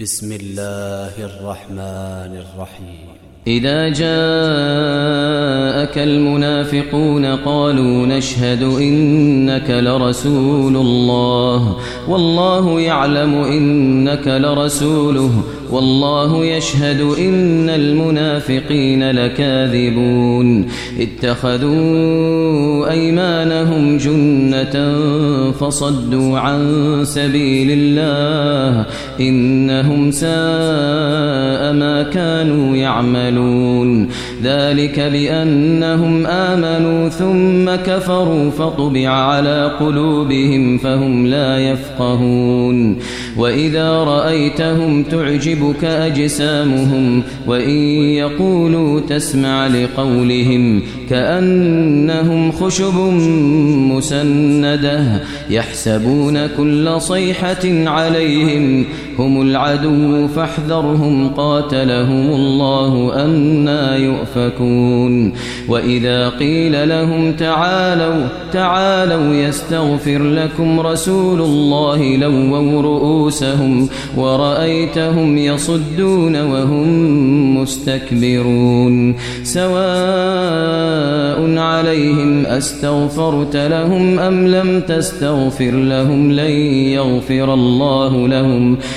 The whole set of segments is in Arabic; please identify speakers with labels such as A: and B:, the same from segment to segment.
A: بسم الله الرحمن الرحيم إذا جاء جاءك المنافقون قالوا نشهد إنك لرسول الله والله يعلم إنك لرسوله والله يشهد إن المنافقين لكاذبون اتخذوا أيمانهم جنة فصدوا عن سبيل الله إنهم ساء كانوا يعملون ذلك بأنهم آمنوا ثم كفروا فطبع على قلوبهم فهم لا يفقهون وإذا رأيتهم تعجبك أجسامهم وإن يقولوا تسمع لقولهم كأنهم خشب مسندة يحسبون كل صيحة عليهم هم العدو فاحذرهم قاتلهم الله أنا يؤفكون وإذا قيل لهم تعالوا تعالوا يستغفر لكم رسول الله لووا رؤوسهم ورأيتهم يصدون وهم مستكبرون سواء عليهم أستغفرت لهم أم لم تستغفر لهم لن يغفر الله لهم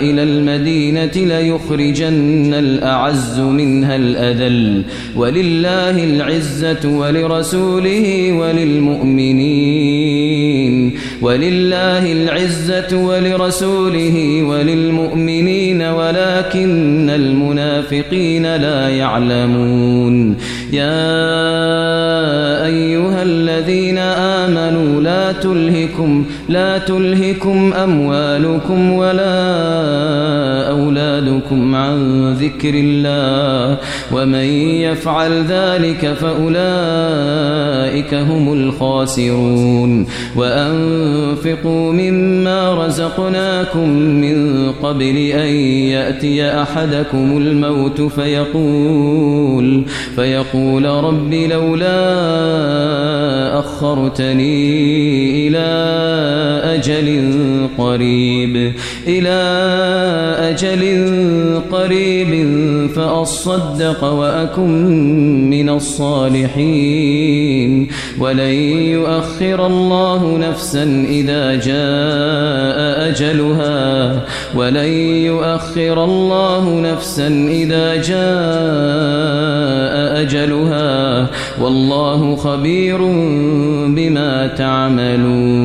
A: إلى المدينة ليخرجن الأعز منها الأذل ولله العزة ولرسوله وللمؤمنين ولله العزة ولرسوله وللمؤمنين ولكن المنافقين لا يعلمون يا أيها الذين آمنوا آمنوا لا تلهكم لا تلهكم أموالكم ولا أولادكم عن ذكر الله ومن يفعل ذلك فأولئك هم الخاسرون وأنفقوا مما رزقناكم من قبل أن يأتي أحدكم الموت فيقول فيقول رب لولا أخرتني إلى أجل قريب إلى أجل قريب فأصدق وأكن من الصالحين ولن يؤخر الله نفسا إذا جاء أجلها ولن يؤخر الله نفسا إذا جاء أجلها والله خبير بما تعملون